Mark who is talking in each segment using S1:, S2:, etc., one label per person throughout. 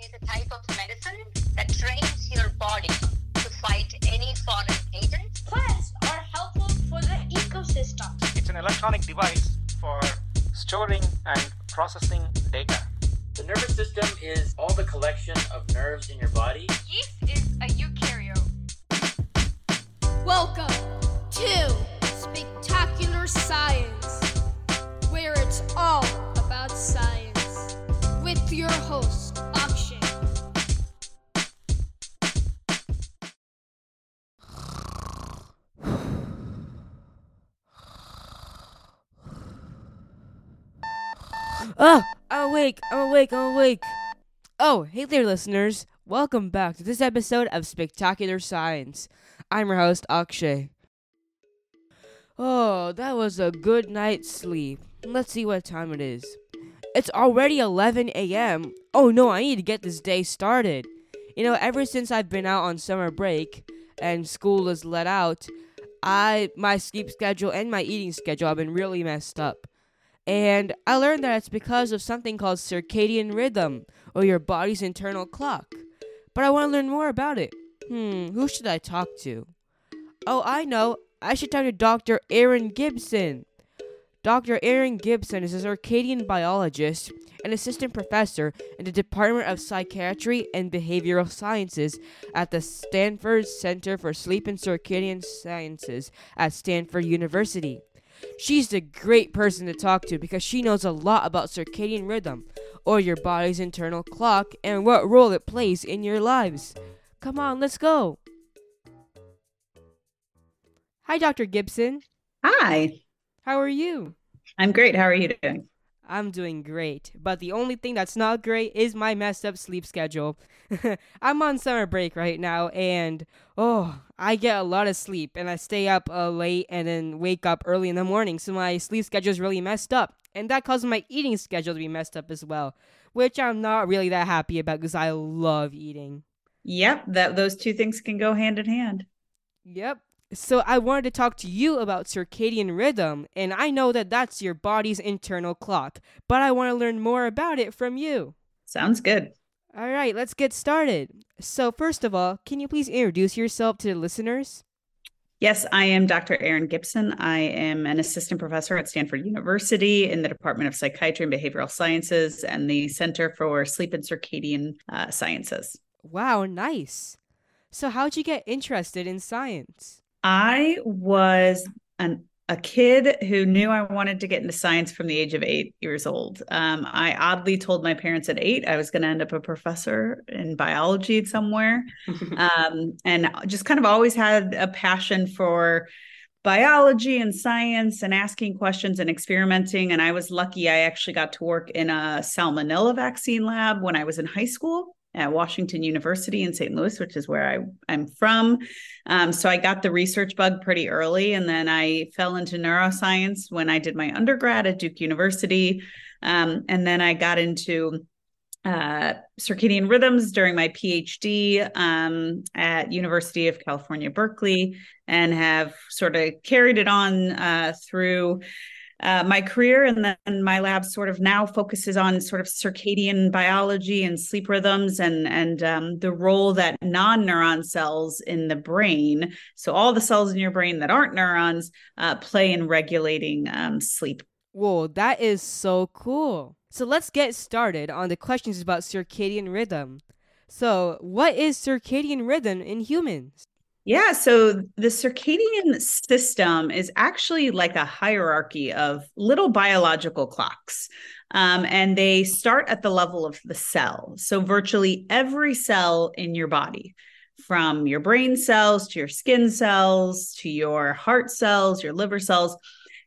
S1: is a type of medicine that trains your body to fight any foreign agents.
S2: Plants are helpful for the ecosystem.
S3: It's an electronic device for storing and processing data.
S4: The nervous system is all the collection of nerves in your body.
S5: Yeast is a eukaryote.
S2: Welcome to Spectacular Science, where it's all about science, with your host,
S6: Ah, I'm awake, I'm awake, I'm awake. Oh, hey there, listeners. Welcome back to this episode of Spectacular Science. I'm your host, Akshay. Oh, that was a good night's sleep. Let's see what time it is. It's already 11 a.m. Oh no, I need to get this day started. You know, ever since I've been out on summer break and school is let out, I my sleep schedule and my eating schedule have been really messed up. And I learned that it's because of something called circadian rhythm, or your body's internal clock. But I want to learn more about it. Hmm, who should I talk to? Oh, I know. I should talk to Dr. Erin Gibson. Dr. Erin Gibson is a circadian biologist and assistant professor in the Department of Psychiatry and Behavioral Sciences at the Stanford Center for Sleep and Circadian Sciences at Stanford University. She's the great person to talk to because she knows a lot about circadian rhythm, or your body's internal clock, and what role it plays in your lives. Come on, let's go. Hi, Dr. Gibson.
S7: Hi,
S6: How are you?
S7: I'm great. How are you doing?
S6: I'm doing great, but the only thing that's not great is my messed up sleep schedule. I'm on summer break right now, and oh, I get a lot of sleep, and I stay up uh, late and then wake up early in the morning, so my sleep schedule is really messed up, and that causes my eating schedule to be messed up as well, which I'm not really that happy about because I love eating.
S7: Yep, that those two things can go hand in hand.
S6: Yep. So I wanted to talk to you about circadian rhythm, and I know that that's your body's internal clock, but I want to learn more about it from you.
S7: Sounds good.
S6: All right, let's get started. So, first of all, can you please introduce yourself to the listeners?
S7: Yes, I am Dr. Erin Gibson. I am an assistant professor at Stanford University in the Department of Psychiatry and Behavioral Sciences and the Center for Sleep and Circadian uh, Sciences.
S6: Wow, nice. So, how'd you get interested in science?
S7: I was an a kid who knew I wanted to get into science from the age of eight years old. Um, I oddly told my parents at eight I was going to end up a professor in biology somewhere, um, and just kind of always had a passion for biology and science and asking questions and experimenting. And I was lucky; I actually got to work in a salmonella vaccine lab when I was in high school at Washington University in St. Louis, which is where I, I'm from. Um, so I got the research bug pretty early. And then I fell into neuroscience when I did my undergrad at Duke University. Um, and then I got into uh, circadian rhythms during my PhD um, at University of California, Berkeley, and have sort of carried it on uh, through uh, my career and then my lab sort of now focuses on sort of circadian biology and sleep rhythms and and um, the role that non-neuron cells in the brain so all the cells in your brain that aren't neurons uh, play in regulating um, sleep
S6: Whoa, that is so cool. So, let's get started on the questions about circadian rhythm. So, what is circadian rhythm in humans?
S7: Yeah, so the circadian system is actually like a hierarchy of little biological clocks. Um, and they start at the level of the cell. So, virtually every cell in your body, from your brain cells to your skin cells to your heart cells, your liver cells,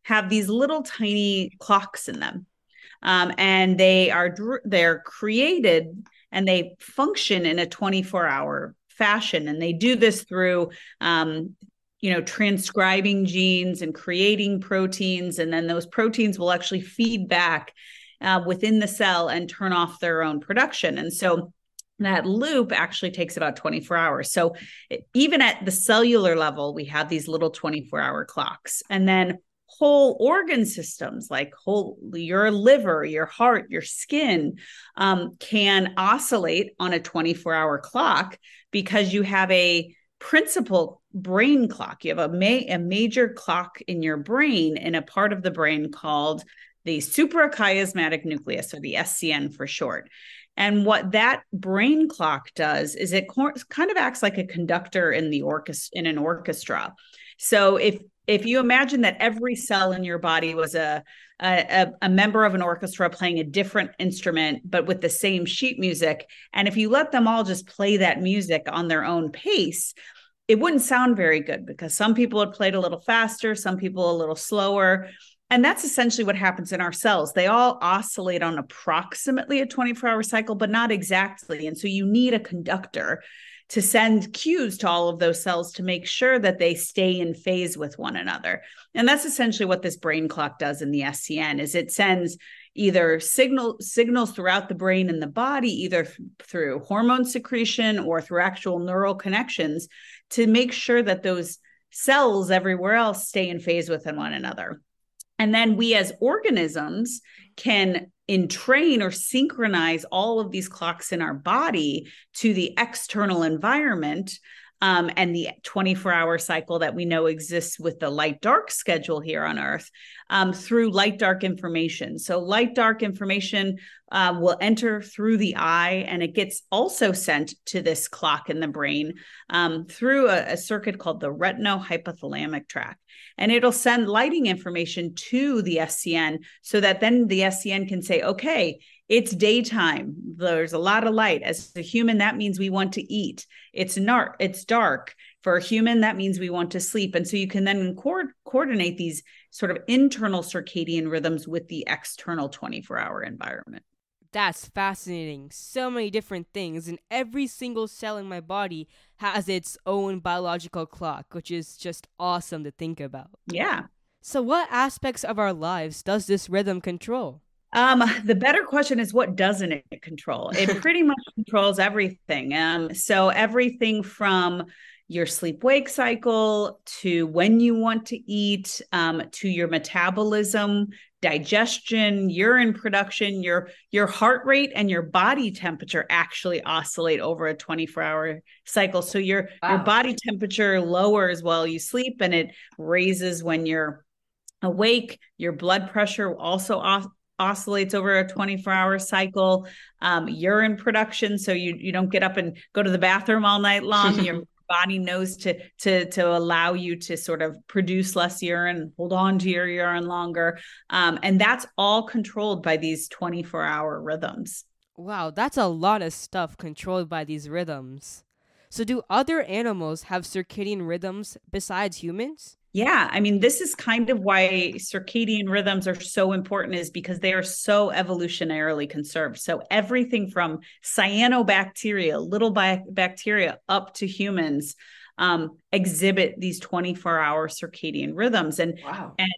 S7: have these little tiny clocks in them. Um, and they are they're created and they function in a 24 hour fashion and they do this through um, you know transcribing genes and creating proteins and then those proteins will actually feed back uh, within the cell and turn off their own production. And so that loop actually takes about 24 hours. So even at the cellular level we have these little 24 hour clocks. And then whole organ systems like whole your liver your heart your skin um, can oscillate on a 24 hour clock because you have a principal brain clock. You have a, ma- a major clock in your brain in a part of the brain called the suprachiasmatic nucleus or the scn for short. And what that brain clock does is it kind of acts like a conductor in the orchestra in an orchestra. So if if you imagine that every cell in your body was a, a, a member of an orchestra playing a different instrument but with the same sheet music and if you let them all just play that music on their own pace it wouldn't sound very good because some people had played a little faster some people a little slower and that's essentially what happens in our cells. They all oscillate on approximately a 24 hour cycle but not exactly and so you need a conductor to send cues to all of those cells to make sure that they stay in phase with one another. And that's essentially what this brain clock does in the SCN is it sends either signal signals throughout the brain and the body either through hormone secretion or through actual neural connections to make sure that those cells everywhere else stay in phase with one another. And then we as organisms can entrain or synchronize all of these clocks in our body to the external environment um, and the 24 hour cycle that we know exists with the light dark schedule here on Earth um, through light dark information. So, light dark information uh, will enter through the eye and it gets also sent to this clock in the brain um, through a, a circuit called the retinohypothalamic tract. And it'll send lighting information to the SCN so that then the SCN can say, okay, it's daytime. There's a lot of light. As a human that means we want to eat. It's nar- it's dark. For a human that means we want to sleep. And so you can then co- coordinate these sort of internal circadian rhythms with the external 24 hour environment.
S6: That's fascinating. So many different things and every single cell in my body has its own biological clock which is just awesome to think about.
S7: Yeah.
S6: So what aspects of our lives does this rhythm control
S7: um, the better question is what doesn't it control? It pretty much controls everything. Um, so everything from your sleep wake cycle to when you want to eat, um, to your metabolism, digestion, urine production, your your heart rate and your body temperature actually oscillate over a 24-hour cycle. So your wow. your body temperature lowers while you sleep and it raises when you're awake. Your blood pressure also oscillates over a 24 hour cycle. Um, urine production so you you don't get up and go to the bathroom all night long. Your body knows to to to allow you to sort of produce less urine hold on to your urine longer. Um, and that's all controlled by these 24 hour rhythms.
S6: Wow that's a lot of stuff controlled by these rhythms. So do other animals have circadian rhythms besides humans
S7: yeah, I mean, this is kind of why circadian rhythms are so important, is because they are so evolutionarily conserved. So, everything from cyanobacteria, little bi- bacteria, up to humans um, exhibit these 24 hour circadian rhythms. And, wow. and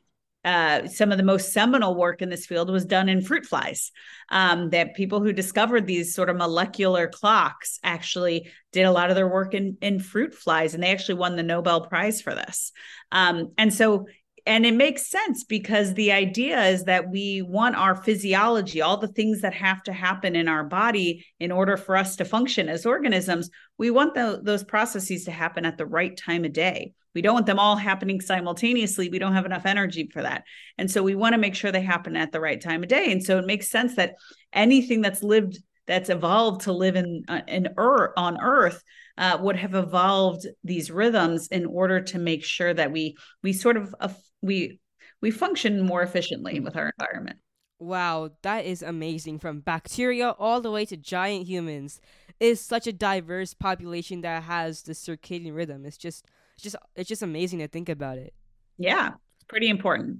S7: uh, some of the most seminal work in this field was done in fruit flies. Um, that people who discovered these sort of molecular clocks actually did a lot of their work in in fruit flies, and they actually won the Nobel Prize for this. Um, and so and it makes sense because the idea is that we want our physiology, all the things that have to happen in our body in order for us to function as organisms, we want the, those processes to happen at the right time of day. We don't want them all happening simultaneously. We don't have enough energy for that. And so we want to make sure they happen at the right time of day. And so it makes sense that anything that's lived, that's evolved to live in, uh, in earth, on Earth, uh, would have evolved these rhythms in order to make sure that we we sort of uh, we we function more efficiently with our environment.
S6: Wow, that is amazing. From bacteria all the way to giant humans, is such a diverse population that has the circadian rhythm. It's just, it's just, it's just amazing to think about it.
S7: Yeah, it's pretty important.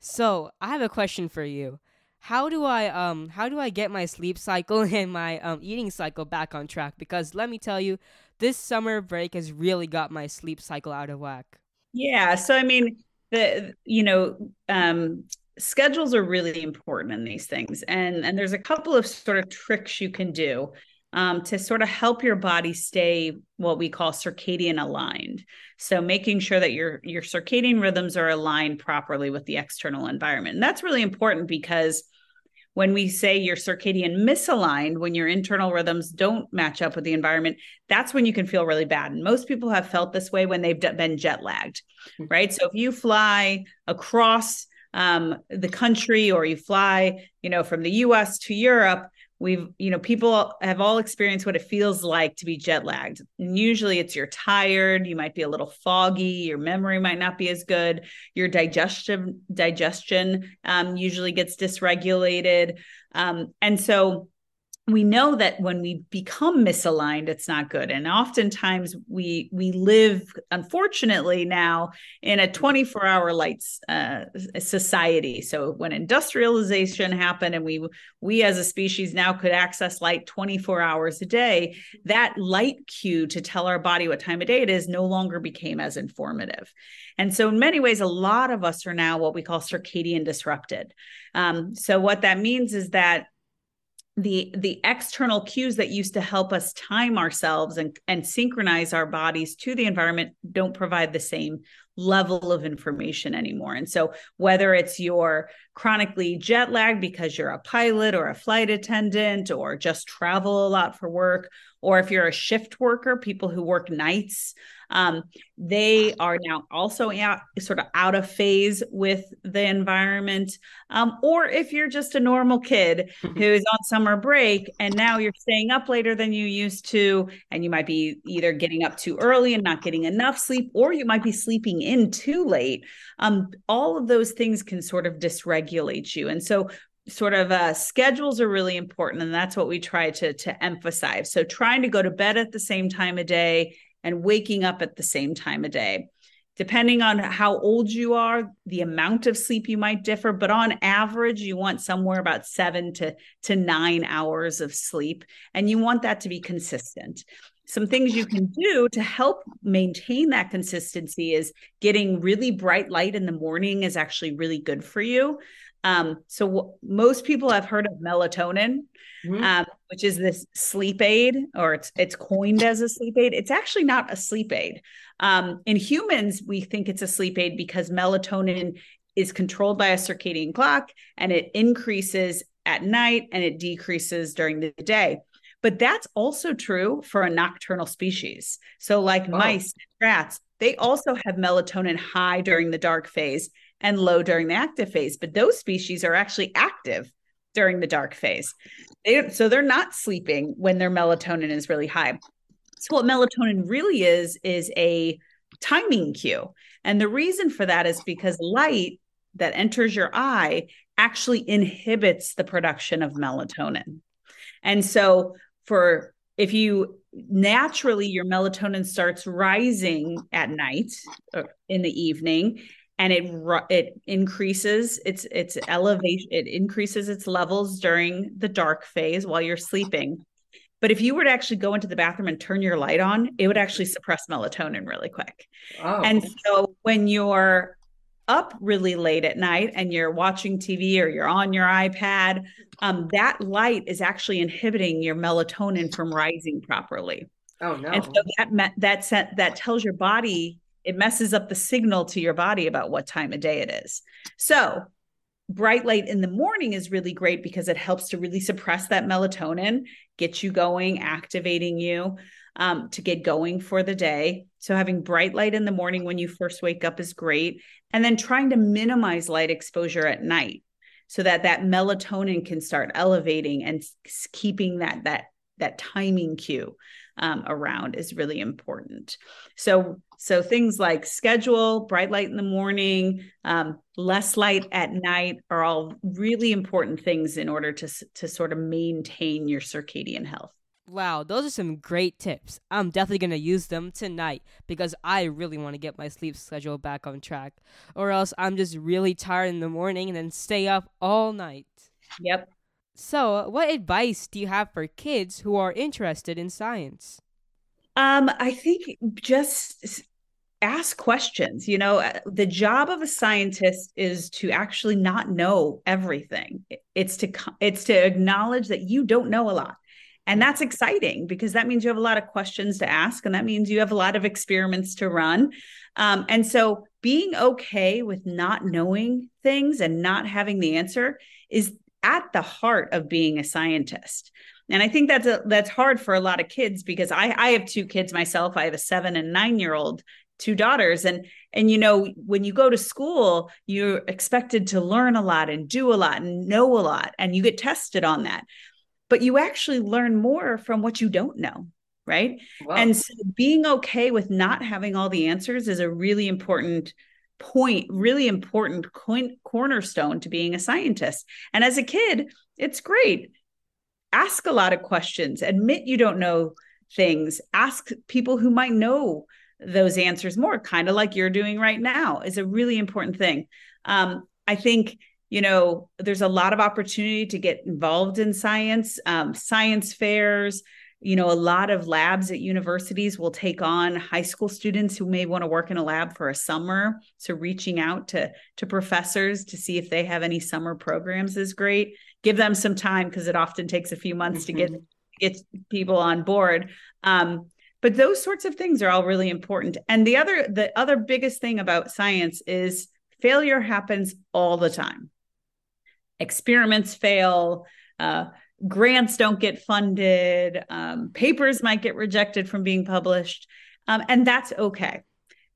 S6: So I have a question for you. How do I um how do I get my sleep cycle and my um eating cycle back on track? Because let me tell you, this summer break has really got my sleep cycle out of whack.
S7: Yeah, so I mean, the you know um, schedules are really important in these things and and there's a couple of sort of tricks you can do um, to sort of help your body stay what we call circadian aligned. So making sure that your your circadian rhythms are aligned properly with the external environment. And that's really important because when we say your circadian misaligned, when your internal rhythms don't match up with the environment, that's when you can feel really bad. And most people have felt this way when they've been jet lagged, mm-hmm. right? So if you fly across um, the country or you fly, you know, from the US to Europe, we've you know people have all experienced what it feels like to be jet lagged. And usually it's you're tired you might be a little foggy your memory might not be as good your digestion digestion um, usually gets dysregulated. Um, and so we know that when we become misaligned it's not good. And oftentimes we we live unfortunately now in a 24 hour lights uh, society. So when industrialization happened and we we as a species now could access light 24 hours a day that light cue to tell our body what time of day it is no longer became as informative. And so in many ways a lot of us are now what we call circadian disrupted. Um, so what that means is that the the external cues that used to help us time ourselves and and synchronize our bodies to the environment don't provide the same level of information anymore. And so whether it's your chronically jet lagged because you're a pilot or a flight attendant or just travel a lot for work or if you're a shift worker people who work nights um, they are now also out, sort of out of phase with the environment. Um, or if you're just a normal kid who's on summer break and now you're staying up later than you used to, and you might be either getting up too early and not getting enough sleep, or you might be sleeping in too late. Um, all of those things can sort of dysregulate you. And so sort of uh, schedules are really important and that's what we try to to emphasize so trying to go to bed at the same time of day and waking up at the same time of day. Depending on how old you are, the amount of sleep you might differ, but on average, you want somewhere about seven to, to nine hours of sleep, and you want that to be consistent. Some things you can do to help maintain that consistency is getting really bright light in the morning is actually really good for you. Um, so w- most people have heard of melatonin, mm-hmm. um, which is this sleep aid, or it's it's coined as a sleep aid. It's actually not a sleep aid. Um, in humans, we think it's a sleep aid because melatonin is controlled by a circadian clock, and it increases at night and it decreases during the day. But that's also true for a nocturnal species. So, like oh. mice, rats, they also have melatonin high during the dark phase and low during the active phase. But those species are actually active during the dark phase. They, so they're not sleeping when their melatonin is really high. So what melatonin really is is a timing cue. And the reason for that is because light that enters your eye actually inhibits the production of melatonin. And so for if you naturally your melatonin starts rising at night or in the evening and it it increases its its elevation it increases its levels during the dark phase while you're sleeping. But if you were to actually go into the bathroom and turn your light on it would actually suppress melatonin really quick. Oh. and so when you're up really late at night and you're watching tv or you're on your ipad um, that light is actually inhibiting your melatonin from rising properly.
S8: Oh no.
S7: and so that that that tells your body it messes up the signal to your body about what time of day it is. So, bright light in the morning is really great because it helps to really suppress that melatonin, get you going, activating you um, to get going for the day. So, having bright light in the morning when you first wake up is great. And then trying to minimize light exposure at night so that that melatonin can start elevating and keeping that that that timing cue um, around is really important. So, so things like schedule, bright light in the morning, um, less light at night are all really important things in order to to sort of maintain your circadian health.
S6: Wow, those are some great tips. I'm definitely going to use them tonight because I really want to get my sleep schedule back on track. Or else I'm just really tired in the morning and then stay up all night.
S7: Yep.
S6: So, what advice do you have for kids who are interested in science?
S7: Um, I think just ask questions. You know, uh, the job of a scientist is to actually not know everything. It's to it's to acknowledge that you don't know a lot And that's exciting because that means you have a lot of questions to ask, and that means you have a lot of experiments to run. Um, and so being okay with not knowing things and not having the answer is at the heart of being a scientist. And I think that's a, that's hard for a lot of kids because I I have two kids myself. I have a 7 and 9 year old two daughters and and you know when you go to school you're expected to learn a lot and do a lot and know a lot and you get tested on that but you actually learn more from what you don't know right
S4: Wow.
S7: and so being okay with not having all the answers is a really important point really important coin, cornerstone to being a scientist. And as a kid it's great. Ask a lot of questions admit you don't know things ask people who might know those answers more kind of like you're doing right now is a really important thing. Um, i think you know there's a lot of opportunity to get involved in science um, science fairs you know a lot of labs at universities will take on high school students who may want to work in a lab for a summer. So reaching out to to professors to see if they have any summer programs is great. Give them some time because it often takes a few months to get get people on board. Um, but those sorts of things are all really important. And the other the other biggest thing about science is failure happens all the time. Experiments fail uh, grants don't get funded um, papers might get rejected from being published um, and that's okay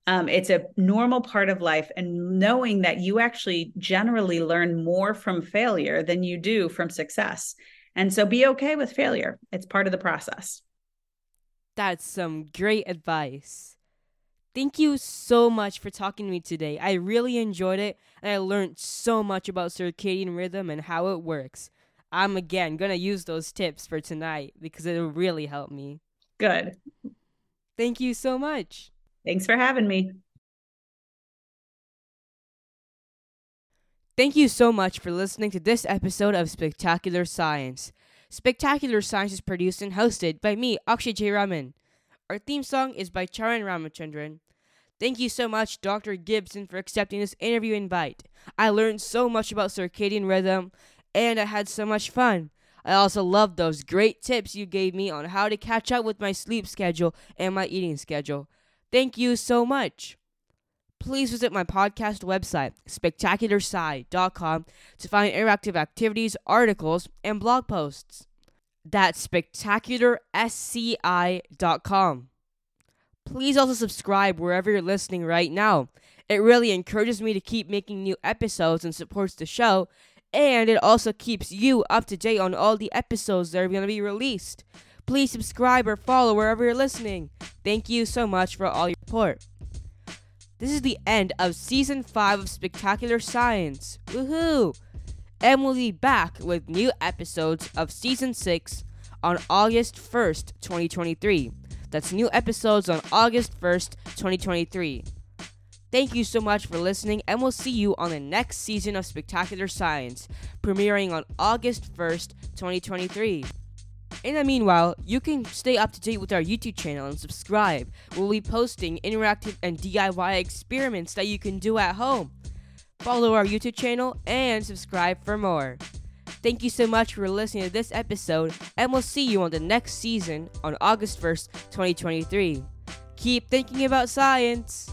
S7: um, it's a normal part of life and knowing that you actually generally learn more from failure than you do from success and so be okay with failure it's part of the process
S6: That's some great advice. Thank you so much for talking to me today. I really enjoyed it and I learned so much about circadian rhythm and how it works. I'm again gonna use those tips for tonight because it'll really help me.
S7: good
S6: Thank you so much.
S7: thanks for having me
S6: Thank you so much for listening to this episode of Spectacular Science. Spectacular Science is produced and hosted by me, Akshay J. Raman. Our theme song is by Charan Ramachandran. Thank you so much, Dr. Gibson, for accepting this interview invite. I learned so much about circadian rhythm, and I had so much fun. I also loved those great tips you gave me on how to catch up with my sleep schedule and my eating schedule. Thank you so much. Please visit my podcast website, spectacularsci.com, to find interactive activities, articles, and blog posts. That's spectacularsci.com. Please also subscribe wherever you're listening right now. It really encourages me to keep making new episodes and supports the show, and it also keeps you up to date on all the episodes that are going to be released. Please subscribe or follow wherever you're listening. Thank you so much for all your support. This is the end of season 5 of Spectacular Science. Woohoo! And we'll be back with new episodes of season 6 on August 1st, 2023. That's new episodes on August 1st, 2023. Thank you so much for listening, and we'll see you on the next season of Spectacular Science, premiering on August 1st, 2023. In the meanwhile, you can stay up to date with our YouTube channel and subscribe. We'll be posting interactive and DIY experiments that you can do at home. Follow our YouTube channel and subscribe for more. Thank you so much for listening to this episode, and we'll see you on the next season on August 1st, 2023. Keep thinking about science.